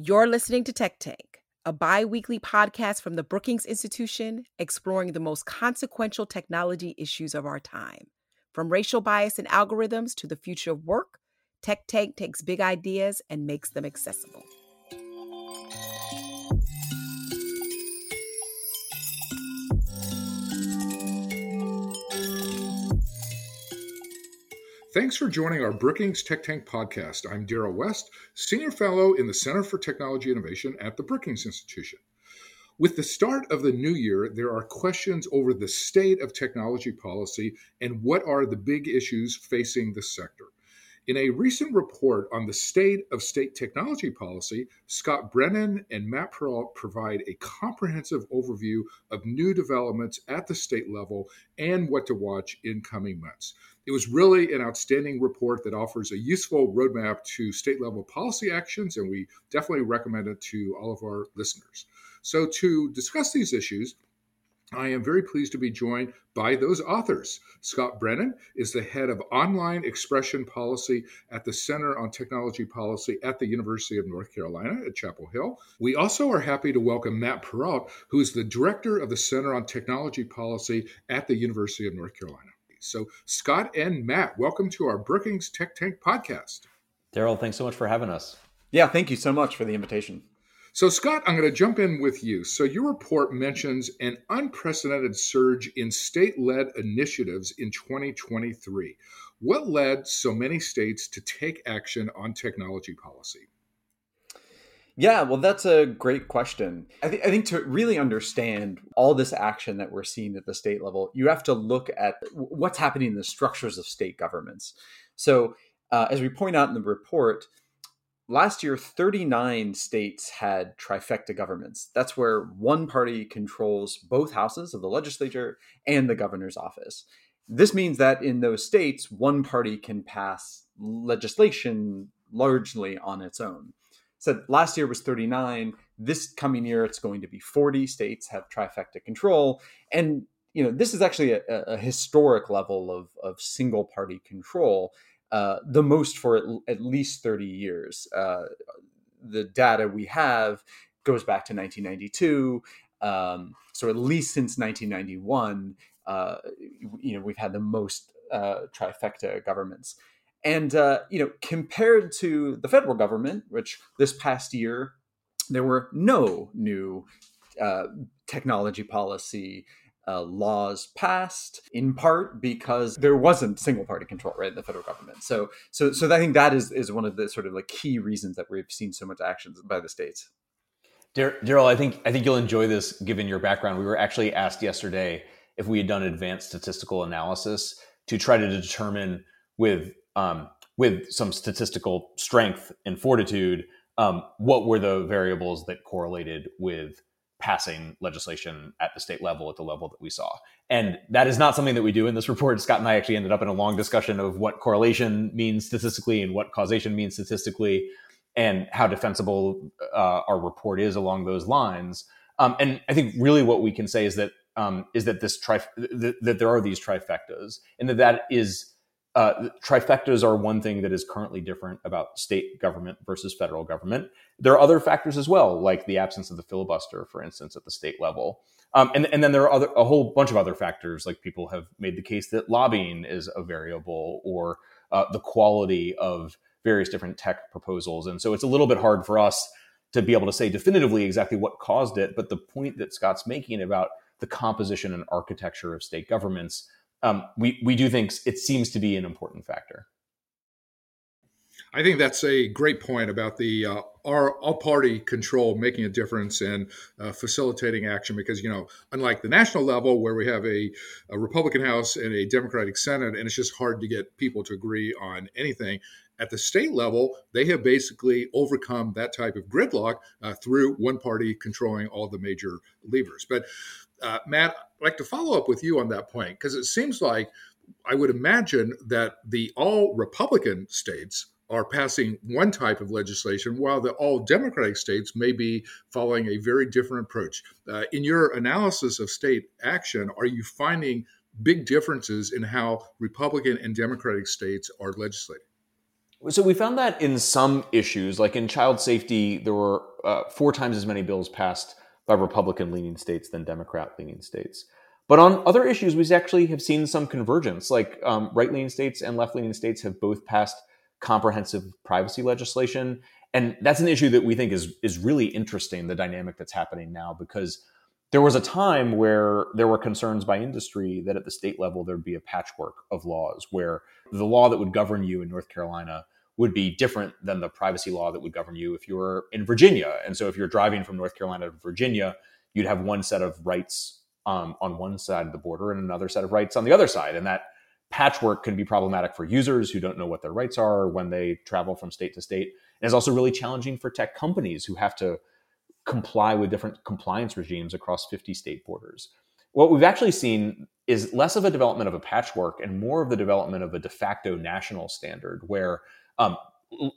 You're listening to Tech Tank, a bi weekly podcast from the Brookings Institution exploring the most consequential technology issues of our time. From racial bias and algorithms to the future of work, Tech Tank takes big ideas and makes them accessible. Thanks for joining our Brookings Tech Tank podcast. I'm Darrell West, Senior Fellow in the Center for Technology Innovation at the Brookings Institution. With the start of the new year, there are questions over the state of technology policy and what are the big issues facing the sector. In a recent report on the state of state technology policy, Scott Brennen and Matt Perault provide a comprehensive overview of new developments at the state level and what to watch in coming months. It was really an outstanding report that offers a useful roadmap to state level policy actions, and we definitely recommend it to all of our listeners. So, to discuss these issues, I am very pleased to be joined by those authors. Scott Brennen is the head of online expression policy at the Center on Technology Policy at the University of North Carolina at Chapel Hill. We also are happy to welcome Matt Perault, who is the director of the Center on Technology Policy at the University of North Carolina. So, Scott and Matt, welcome to our Brookings Tech Tank podcast. Darrell, thanks so much for having us. Yeah, thank you so much for the invitation. So, Scott, I'm going to jump in with you. So, your report mentions an unprecedented surge in state led initiatives in 2023. What led so many states to take action on technology policy? Yeah, well, that's a great question. I, th- I, think to really understand all this action that we're seeing at the state level, you have to look at what's happening in the structures of state governments. So, uh, as we point out in the report, last year 39 states had trifecta governments. That's where one party controls both houses of the legislature and the governor's office. This means that in those states one party can pass legislation largely on its own. So last year was 39 this coming year it's going to be 40 states have trifecta control. And you know this is actually a, a historic level of, of single party control uh, the most for at, at least 30 years. Uh, the data we have goes back to 1992. Um, so at least since 1991, uh, you know, we've had the most uh, trifecta governments. And, uh, you know, compared to the federal government, which this past year, there were no new technology policy uh, laws passed in part because there wasn't single party control right in the federal government. So so so i think that is is one of the sort of like key reasons that we've seen so much actions by the states. Darrell i think i think you'll enjoy this given your background. We were actually asked yesterday if we had done advanced statistical analysis to try to determine with um, with some statistical strength and fortitude um, what were the variables that correlated with passing legislation at the state level at the level that we saw. And that is not something that we do in this report. Scott and I actually ended up in a long discussion of what correlation means statistically and what causation means statistically and how defensible uh, our report is along those lines. Um, and I think really what we can say is that um, is that this tri- that, that there are these trifectas and that that is uh, trifectas are one thing that is currently different about state government versus federal government. There are other factors as well, like the absence of the filibuster, for instance, at the state level. Um, and, and then there are other, a whole bunch of other factors, like people have made the case that lobbying is a variable or uh, the quality of various different tech proposals. And so it's a little bit hard for us to be able to say definitively exactly what caused it. But the point that Scott's making about the composition and architecture of state governments um, we we do think it seems to be an important factor. I think that's a great point about the uh, our all party control making a difference and uh, facilitating action because you know unlike the national level where we have a, a, Republican House and a Democratic Senate and it's just hard to get people to agree on anything. At the state level, they have basically overcome that type of gridlock uh, through one party controlling all the major levers. But uh, Matt, I'd like to follow up with you on that point because it seems like I would imagine that the all Republican states are passing one type of legislation, while the all Democratic states may be following a very different approach. Uh, in your analysis of state action, are you finding big differences in how Republican and Democratic states are legislating? So we found that in some issues, like in child safety, there were uh, four times as many bills passed by Republican leaning states than Democrat leaning states. But on other issues, we actually have seen some convergence. Like um, right leaning states and left leaning states have both passed comprehensive privacy legislation, and that's an issue that we think is is really interesting. The dynamic that's happening now because there was a time where there were concerns by industry that at the state level there'd be a patchwork of laws where the law that would govern you in North Carolina would be different than the privacy law that would govern you if you were in Virginia. And so if you're driving from North Carolina to Virginia, you'd have one set of rights um, on one side of the border and another set of rights on the other side. And that patchwork can be problematic for users who don't know what their rights are when they travel from state to state. And it's also really challenging for tech companies who have to comply with different compliance regimes across 50 state borders. What we've actually seen is less of a development of a patchwork and more of the development of a de facto national standard where um,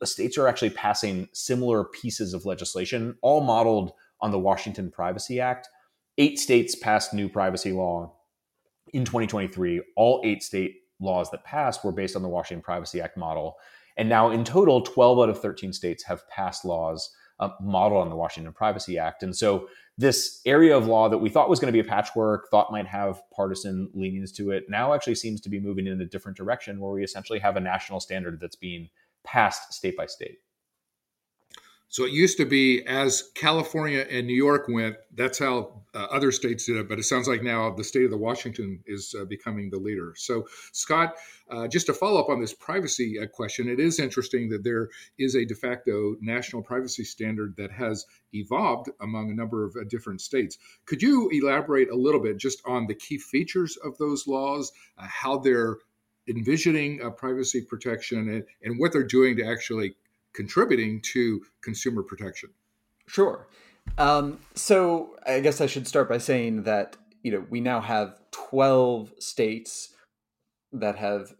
states are actually passing similar pieces of legislation, all modeled on the Washington Privacy Act. Eight states passed new privacy law in 2023. All eight state laws that passed were based on the Washington Privacy Act model. And now, in total, 12 out of 13 states have passed laws uh, modeled on the Washington Privacy Act. And so, this area of law that we thought was going to be a patchwork, thought might have partisan leanings to it, now actually seems to be moving in a different direction where we essentially have a national standard that's being passed state by state. So it used to be as California and New York went, that's how uh, other states did it. But it sounds like now the state of the Washington is uh, becoming the leader. So, Scott, uh, just to follow up on this privacy uh, question, it is interesting that there is a de facto national privacy standard that has evolved among a number of uh, different states. Could you elaborate a little bit just on the key features of those laws, uh, how they're envisioning privacy protection, and, and what they're doing to actually contributing to consumer protection? Sure. Um, so I guess I should start by saying that you know we now have twelve states that have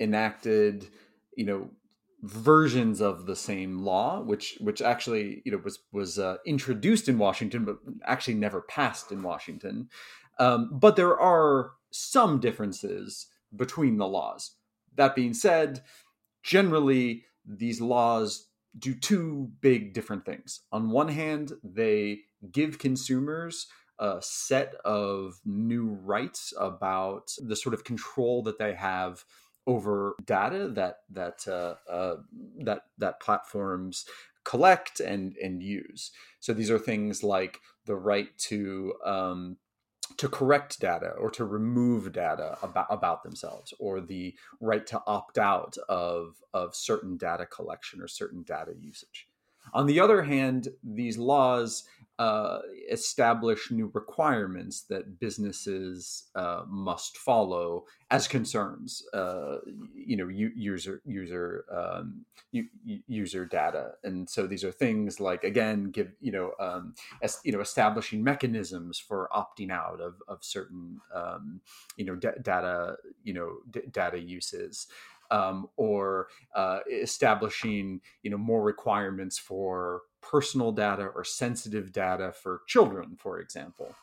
enacted you know versions of the same law, which which actually you know was was uh, introduced in Washington, but actually never passed in Washington. Um, but there are some differences between the laws. That being said, generally these laws do two big different things. On one hand, they give consumers a set of new rights about the sort of control that they have over data that that uh, uh, that that platforms collect and and use. So these are things like the right to um, to correct data or to remove data about, about themselves or the right to opt out of, of certain data collection or certain data usage. On the other hand, these laws uh, establish new requirements that businesses uh, must follow as concerns, uh, you know, user user um, user data, and so these are things like again, give you know, um, as, you know, establishing mechanisms for opting out of of certain um, you know d- data you know d- data uses um, or uh, establishing you know more requirements for personal data or sensitive data for children, for example.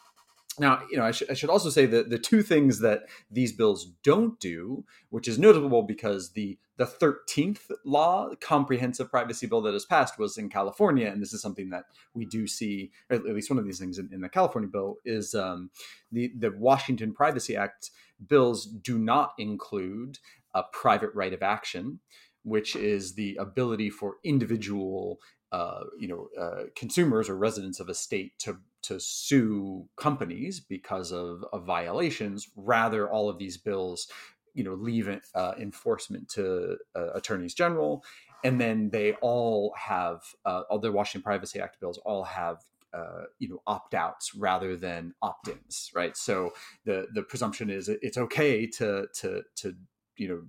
Now, you know, I, sh- I, should also say that the two things that these bills don't do, which is notable because the the thirteenth law, comprehensive privacy bill that has passed, was in California, and this is something that we do see, at least one of these things in, in the California bill is um, the the Washington Privacy Act bills do not include a private right of action, which is the ability for individual uh, you know uh, consumers or residents of a state to to sue companies because of, of violations. Rather, all of these bills you know leave uh, enforcement to uh, attorneys general, and then they all have uh, all the Washington Privacy Act bills all have uh, you know opt outs rather than opt ins, right? So the the presumption is it's okay to to to you know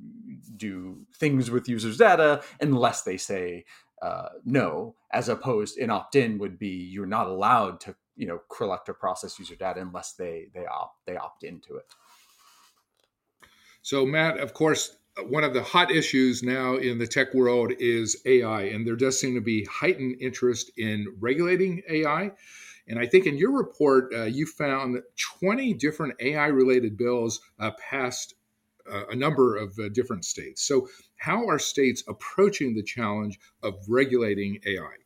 do things with users data unless they say uh, no as opposed in opt-in would be you're not allowed to you know collect or process user data unless they they opt they opt into it. So matt of course one of the hot issues now in the tech world is ai and there does seem to be heightened interest in regulating ai and I think in your report, uh, you found 20 different AI related bills uh, passed a number of uh, different states. So, how are states approaching the challenge of regulating AI?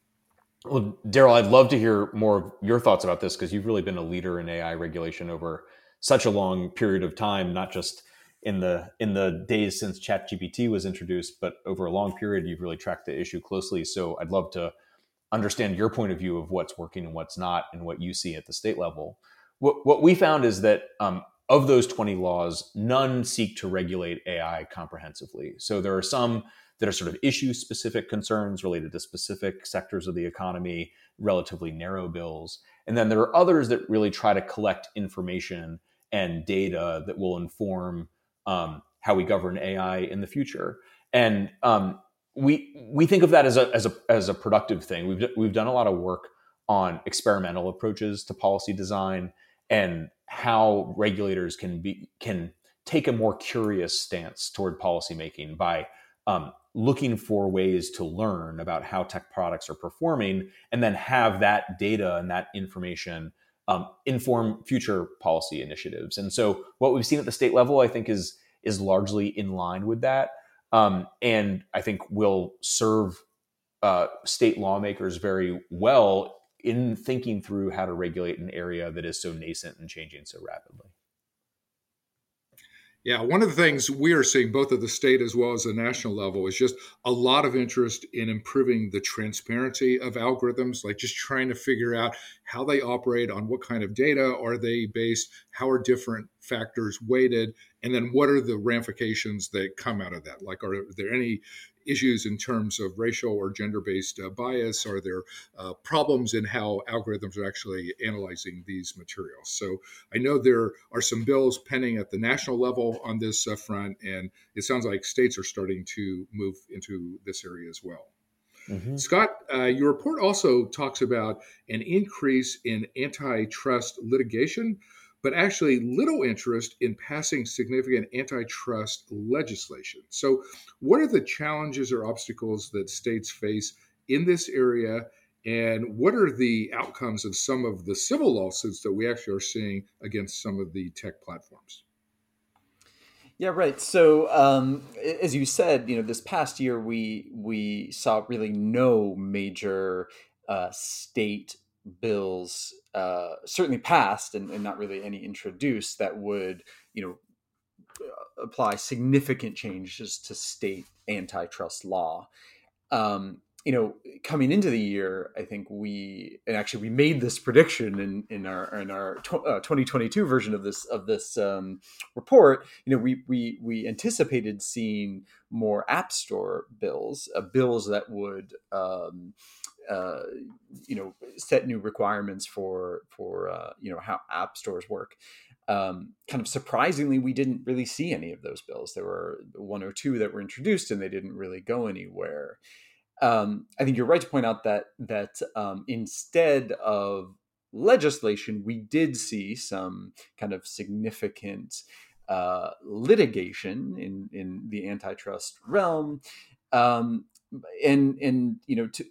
Well, Darrell, I'd love to hear more of your thoughts about this because you've really been a leader in AI regulation over such a long period of time, not just in the in the days since ChatGPT was introduced, but over a long period, you've really tracked the issue closely. So I'd love to understand your point of view of what's working and what's not, and what you see at the state level. What what we found is that um, of those 20 laws, none seek to regulate AI comprehensively. So there are some that are sort of issue specific concerns related to specific sectors of the economy, relatively narrow bills. And then there are others that really try to collect information and data that will inform um, how we govern AI in the future. And um, we we think of that as a as a as a productive thing. We've we've done a lot of work on experimental approaches to policy design and how regulators can be can take a more curious stance toward policymaking by um, looking for ways to learn about how tech products are performing and then have that data and that information um, inform future policy initiatives. And so what we've seen at the state level i think is is largely in line with that um, and i think will serve uh, state lawmakers very well in thinking through how to regulate an area that is so nascent and changing so rapidly. Yeah, one of the things we are seeing both at the state as well as the national level is just a lot of interest in improving the transparency of algorithms, like just trying to figure out how they operate, on what kind of data are they based, how are different factors weighted, and then what are the ramifications that come out of that? Like, are there any issues in terms of racial or gender based uh, bias? Are there uh, problems in how algorithms are actually analyzing these materials? So I know there are some bills pending at the national level on this uh, front, and it sounds like states are starting to move into this area as well. Mm-hmm. Scott, uh, your report also talks about an increase in antitrust litigation but actually little interest in passing significant antitrust legislation. So, what are the challenges or obstacles that states face in this area? And what are the outcomes of some of the civil lawsuits that we actually are seeing against some of the tech platforms? Yeah, right. So, um, as you said, you know, this past year we we saw really no major uh, state bills uh, certainly passed and, and, not really any introduced that would you know apply significant changes to state antitrust law. Um, you know coming into the year i think we and actually we made this prediction in in our in our uh, 2022 version of this of this um, report you know we we we anticipated seeing more app store bills uh, bills that would um, uh, you know set new requirements for for uh, you know how app stores work. Um, kind of surprisingly, we didn't really see any of those bills. There were one or two that were introduced, and they didn't really go anywhere. Um, I think you're right to point out that that um, instead of legislation, we did see some kind of significant uh, litigation in in the antitrust realm, um, and and you know to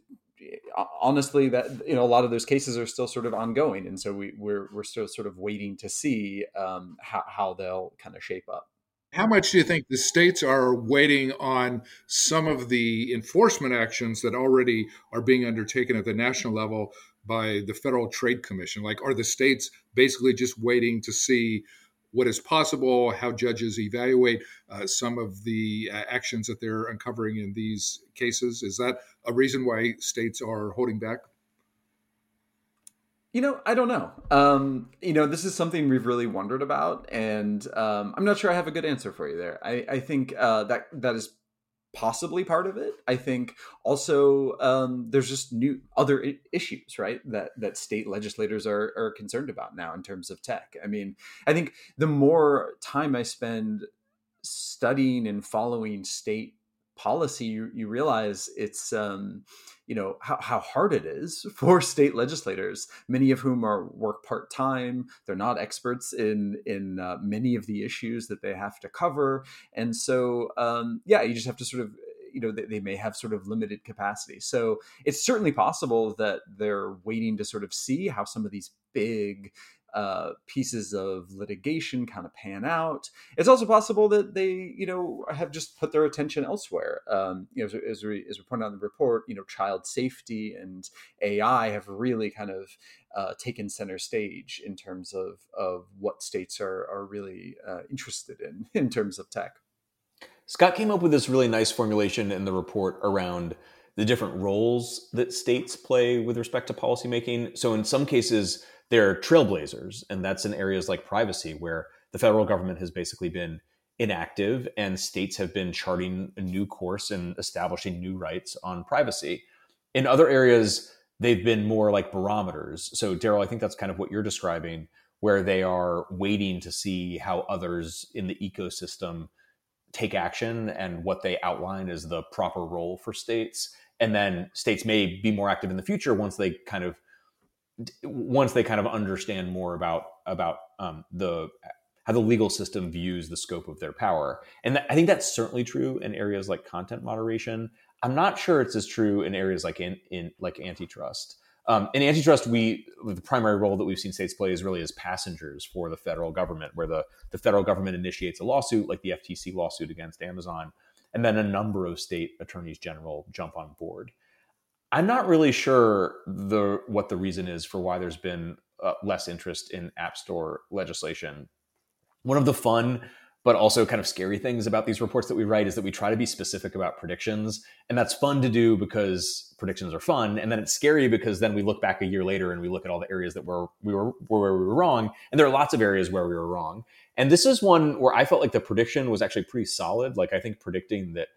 honestly that you know a lot of those cases are still sort of ongoing and so we we're we're still sort of waiting to see um, how, how they'll kind of shape up how much do you think the states are waiting on some of the enforcement actions that already are being undertaken at the national level by the Federal Trade Commission? Like, are the states basically just waiting to see what is possible, how judges evaluate uh, some of the uh, actions that they're uncovering in these cases. Is that a reason why states are holding back? You know, I don't know. Um, you know, this is something we've really wondered about, and um, I'm not sure I have a good answer for you there. I, I think uh, that that is possibly part of it. I think also um, there's just new other I- issues, right? That that state legislators are are concerned about now in terms of tech. I mean, I think the more time I spend studying and following state policy, you, you realize it's um, you know how, how hard it is for state legislators many of whom are work part-time they're not experts in in uh, many of the issues that they have to cover. And so um, yeah you just have to sort of you know they may have sort of limited capacity. So it's certainly possible that they're waiting to sort of see how some of these big uh, pieces of litigation kind of pan out. It's also possible that they, you know, have just put their attention elsewhere. Um, you know, as, as, we as we pointed out in the report, you know, child safety and AI have really kind of uh, taken center stage in terms of of what states are are really uh, interested in in terms of tech. Scott came up with this really nice formulation in the report around the different roles that states play with respect to policymaking. So in some cases they're trailblazers, and that's in areas like privacy, where the federal government has basically been inactive and states have been charting a new course and establishing new rights on privacy. In other areas, they've been more like barometers. So, Darrell, I think that's kind of what you're describing, where they are waiting to see how others in the ecosystem take action and what they outline as the proper role for states. And then states may be more active in the future once they kind of once they kind of understand more about about um, the how the legal system views the scope of their power. And th- I think that's certainly true in areas like content moderation. I'm not sure it's as true in areas like in, in like antitrust. Um, in antitrust, we the primary role that we've seen states play is really as passengers for the federal government, where the the federal government initiates a lawsuit, like the FTC lawsuit against Amazon, and then a number of state attorneys general jump on board. I'm not really sure the what the reason is for why there's been uh, less interest in app store legislation. One of the fun but also kind of scary things about these reports that we write is that we try to be specific about predictions, and that's fun to do because predictions are fun, and then it's scary because then we look back a year later and we look at all the areas that were we were where we were wrong, and there are lots of areas where we were wrong. And this is one where I felt like the prediction was actually pretty solid. Like I think predicting that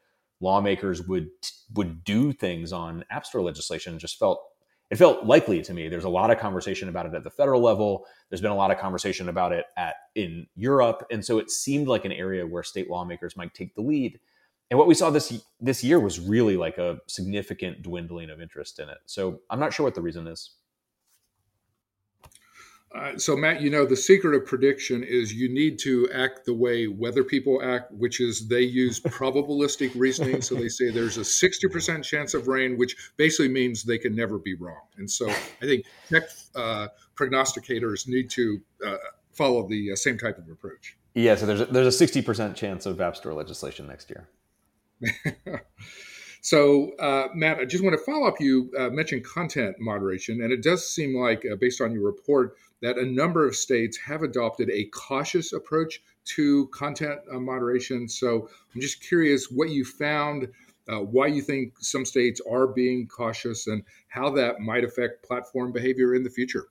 lawmakers would would do things on app store legislation just felt it felt likely to me. There's a lot of conversation about it at the federal level. There's been a lot of conversation about it at in Europe, and so it seemed like an area where state lawmakers might take the lead. And what we saw this this year was really like a significant dwindling of interest in it. So I'm not sure what the reason is. Uh, so, Matt, you know, the secret of prediction is you need to act the way weather people act, which is they use probabilistic reasoning. So they say there's a 60% chance of rain, which basically means they can never be wrong. And so I think tech uh, prognosticators need to uh, follow the uh, same type of approach. Yeah, so there's a, there's a 60% chance of App Store legislation next year. So, uh, Matt, I just want to follow up. You uh, mentioned content moderation, and it does seem like, uh, based on your report, that a number of states have adopted a cautious approach to content uh, moderation. So, I'm just curious what you found, uh, why you think some states are being cautious, and how that might affect platform behavior in the future.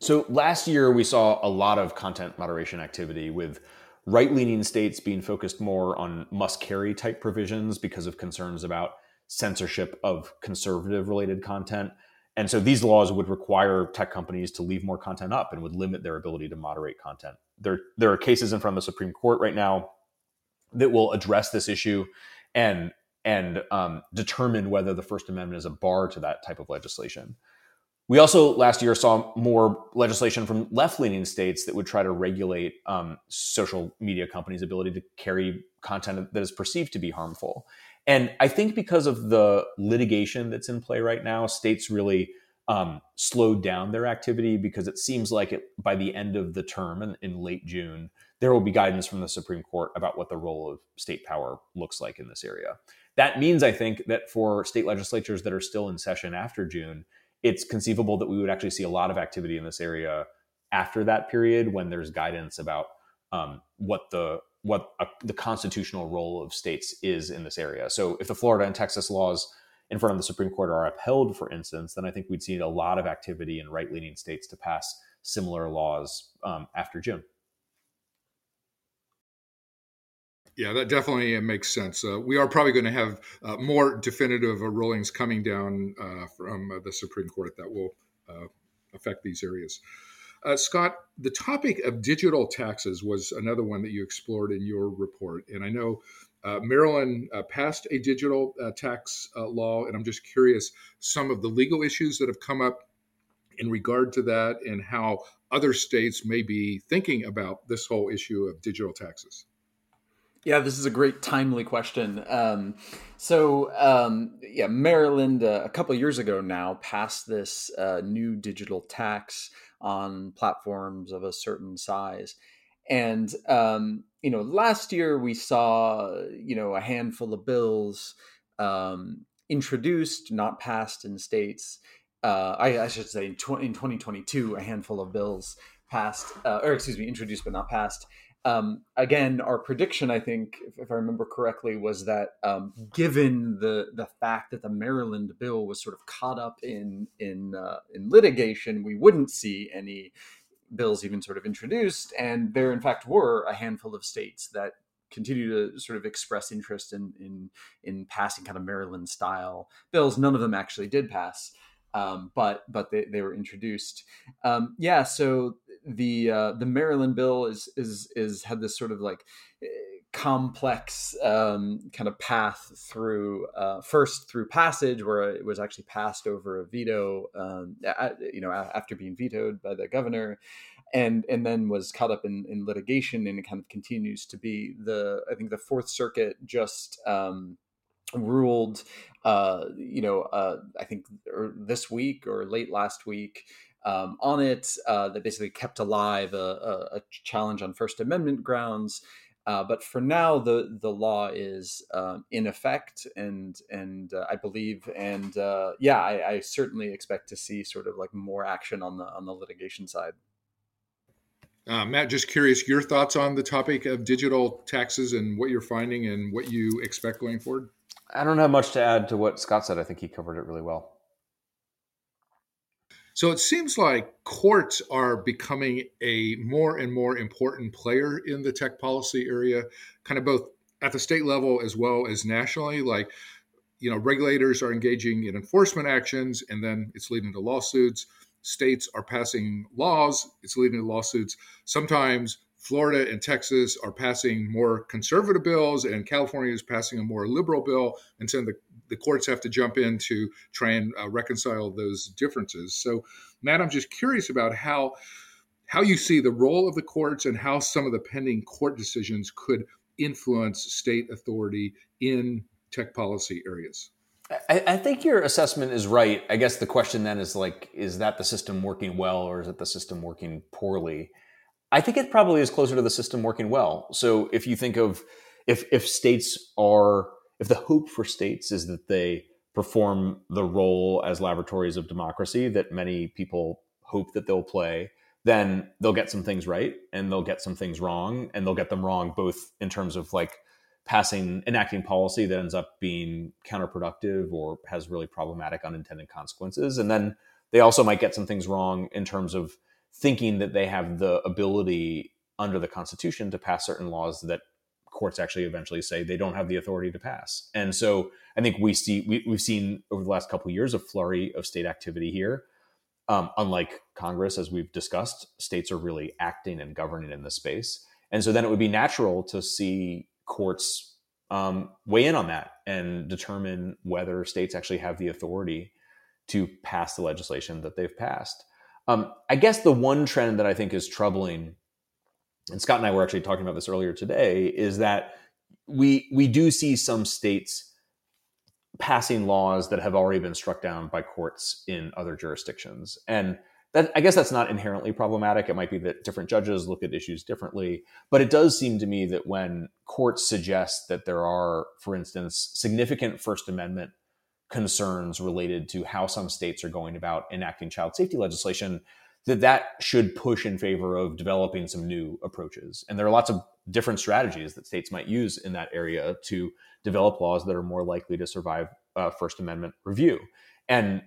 So, last year we saw a lot of content moderation activity with right leaning states being focused more on must carry type provisions because of concerns about censorship of conservative related content. And so these laws would require tech companies to leave more content up and would limit their ability to moderate content. There, there are cases in front of the Supreme Court right now that will address this issue and and um, determine whether the First Amendment is a bar to that type of legislation. We also last year saw more legislation from left leaning states that would try to regulate um, social media companies' ability to carry content that is perceived to be harmful. And I think because of the litigation that's in play right now, states really um, slowed down their activity because it seems like it, by the end of the term in, in late June, there will be guidance from the Supreme Court about what the role of state power looks like in this area. That means, I think, that for state legislatures that are still in session after June, it's conceivable that we would actually see a lot of activity in this area after that period when there's guidance about um, what the what a, the constitutional role of states is in this area. So if the Florida and Texas laws in front of the Supreme Court are upheld, for instance, then I think we'd see a lot of activity in right leaning states to pass similar laws um, after June. Yeah, that definitely makes sense. Uh, we are probably going to have uh, more definitive uh, rulings coming down uh, from uh, the Supreme Court that will uh, affect these areas. Uh, Scott, the topic of digital taxes was another one that you explored in your report. And I know uh, Maryland uh, passed a digital uh, tax uh, law, and I'm just curious some of the legal issues that have come up in regard to that and how other states may be thinking about this whole issue of digital taxes. Yeah, this is a great timely question. Um, so, um, yeah, Maryland uh, a couple years ago now passed this uh, new digital tax on platforms of a certain size, and um, you know, last year we saw you know a handful of bills um, introduced, not passed in states. Uh, I, I, should say in, tw- in 2022, a handful of bills passed, uh, or excuse me, introduced but not passed um, again, our prediction, I think, if, if, I remember correctly, was that um, given the the fact that the Maryland bill was sort of caught up in in uh, in litigation, we wouldn't see any bills even sort of introduced, and there in fact were a handful of states that continue to sort of express interest in in in passing kind of Maryland style bills. None of them actually did pass. Um, but but they, they were introduced. Um, yeah, so the uh, the Maryland bill is is is had this sort of like eh, complex um, kind of path through uh, first through passage where it was actually passed over a veto um, you know after being vetoed by the governor and and then was caught up in, in litigation and it kind of continues to be the I think the Fourth Circuit just um, ruled uh, you know uh, I think this week or late last week um, on it uh, that basically kept alive a, a, a, challenge on First Amendment grounds. Uh, but for now, the the law is um, in effect, and and uh, I believe, and yeah, I, I, certainly expect to see sort of like more action on the on the litigation side. Uh, Matt, just curious, your thoughts on the topic of digital taxes and what you're finding and what you expect going forward. I don't have much to add to what Scott said. I think he covered it really well. So it seems like courts are becoming a more and more important player in the tech policy area, kind of both at the state level as well as nationally. Like, you know, regulators are engaging in enforcement actions and then it's leading to lawsuits. States are passing laws, it's leading to lawsuits. Sometimes Florida and Texas are passing more conservative bills, and California is passing a more liberal bill. And so the the courts have to jump in to try and uh, reconcile those differences. So, Matt, I'm just curious about how how you see the role of the courts and how some of the pending court decisions could influence state authority in tech policy areas. I, I, think your assessment is right. I guess the question then is like, is that the system working well or is it the system working poorly? I think it probably is closer to the system working well. So if you think of if if states are if the hope for states is that they perform the role as laboratories of democracy that many people hope that they'll play, then they'll get some things right and they'll get some things wrong and they'll get them wrong both in terms of like passing enacting policy that ends up being counterproductive or has really problematic unintended consequences and then they also might get some things wrong in terms of thinking that they have the ability under the constitution to pass certain laws that courts actually eventually say they don't have the authority to pass. And so I think we see we, have seen over the last couple of years a flurry of state activity here. Um, unlike Congress, as we've discussed, states are really acting and governing in this space. And so then it would be natural to see courts um, weigh in on that and determine whether states actually have the authority to pass the legislation that they've passed. Um, I guess the one trend that I think is troubling and Scott and I were actually talking about this earlier today, is that we we do see some states passing laws that have already been struck down by courts in other jurisdictions. And that I guess that's not inherently problematic. It might be that different judges look at issues differently, but it does seem to me that when courts suggest that there are, for instance, significant First Amendment concerns related to how some states are going about enacting child safety legislation, that that should push in favor of developing some new approaches. And there are lots of different strategies that states might use in that area to develop laws that are more likely to survive uh, First Amendment review. And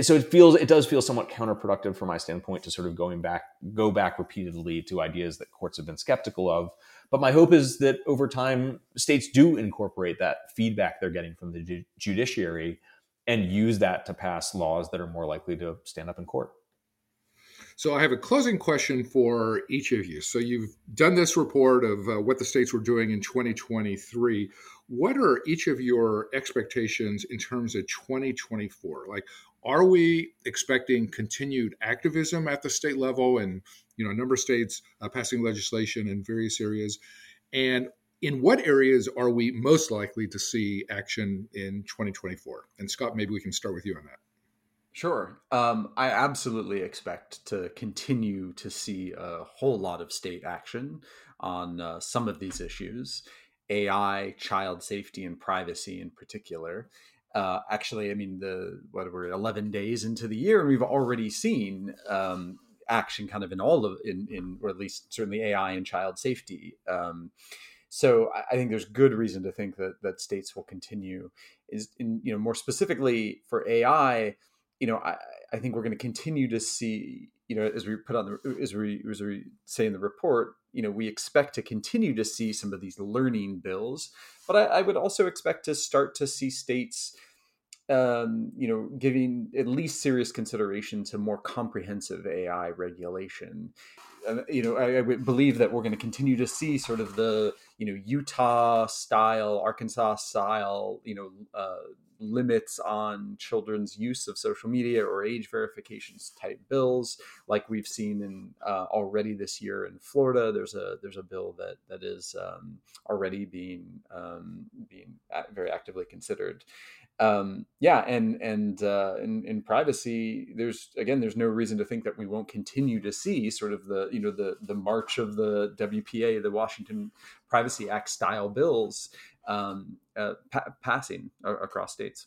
so it feels it does feel somewhat counterproductive from my standpoint to sort of going back go back repeatedly to ideas that courts have been skeptical of but my hope is that over time states do incorporate that feedback they're getting from the judiciary and use that to pass laws that are more likely to stand up in court so I have a closing question for each of you. So you've done this report of uh, what the states were doing in 2023. What are each of your expectations in terms of 2024? Like, are we expecting continued activism at the state level and you know a number of states uh, passing legislation in various areas? And in what areas are we most likely to see action in 2024? And Scott, maybe we can start with you on that. Sure. Um, I absolutely expect to continue to see a whole lot of state action on uh, some of these issues AI, child safety, and privacy in particular. Uh, actually, I mean, the what we're 11 days into the year, and we've already seen um, action kind of in all of in, in or at least certainly AI and child safety. Um, so I think there's good reason to think that that states will continue. Is in you know more specifically for AI you know, I, I think we're going to continue to see, you know, as we put on the, as we, as we say in the report, you know, we expect to continue to see some of these learning bills, but I, I would also expect to start to see states, um, you know, giving at least serious consideration to more comprehensive AI regulation. Uh, you know, I, I, believe that we're going to continue to see sort of the, you know, Utah style, Arkansas style, you know, uh, limits on children's use of social media or age verifications type bills, like we've seen in uh, already this year in Florida. There's a there's a bill that that is um, already being um, being very actively considered. Um, yeah, and and uh, in, in privacy, there's again, there's no reason to think that we won't continue to see sort of the you know the the march of the WPA, the Washington Privacy Act style bills um, uh, pa- passing across states.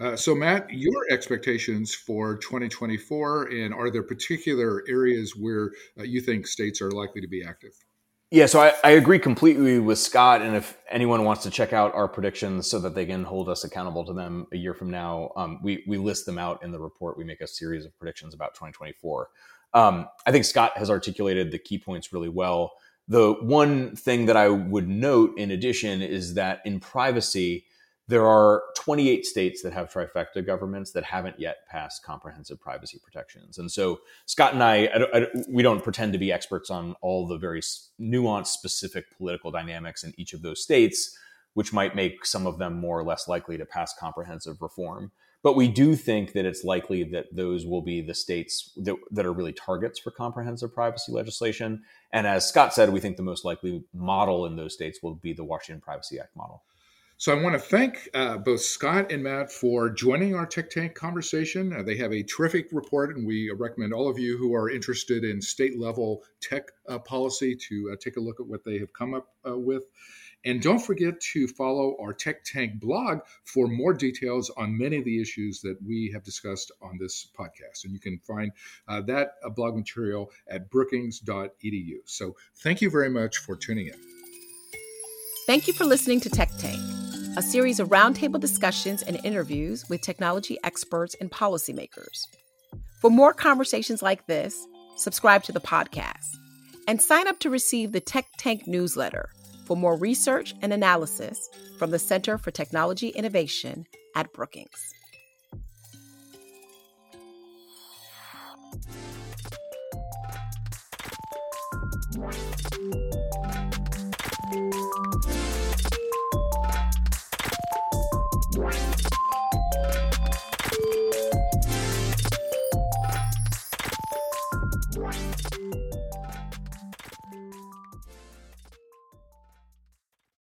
Uh, so, Matt, your expectations for 2024, and are there particular areas where uh, you think states are likely to be active? Yeah, so I, I, agree completely with Scott. And if anyone wants to check out our predictions so that they can hold us accountable to them a year from now, um, we, we list them out in the report. We make a series of predictions about 2024. Um, I think Scott has articulated the key points really well. The one thing that I would note in addition is that in privacy, there are 28 states that have trifecta governments that haven't yet passed comprehensive privacy protections. And so Scott and I, I, I, we don't pretend to be experts on all the very nuanced, specific political dynamics in each of those states, which might make some of them more or less likely to pass comprehensive reform. But we do think that it's likely that those will be the states that, that are really targets for comprehensive privacy legislation. And as Scott said, we think the most likely model in those states will be the Washington Privacy Act model. So I want to thank uh, both Scott and Matt for joining our Tech Tank conversation. Uh, they have a terrific report, and we recommend all of you who are interested in state level tech uh, policy to uh, take a look at what they have come up uh, with. And don't forget to follow our Tech Tank blog for more details on many of the issues that we have discussed on this podcast. And you can find uh, that uh, blog material at brookings.edu. So thank you very much for tuning in. Thank you for listening to Tech Tank, a series of roundtable discussions and interviews with technology experts and policymakers. For more conversations like this, subscribe to the podcast and sign up to receive the Tech Tank newsletter for more research and analysis from the Center for Technology Innovation at Brookings.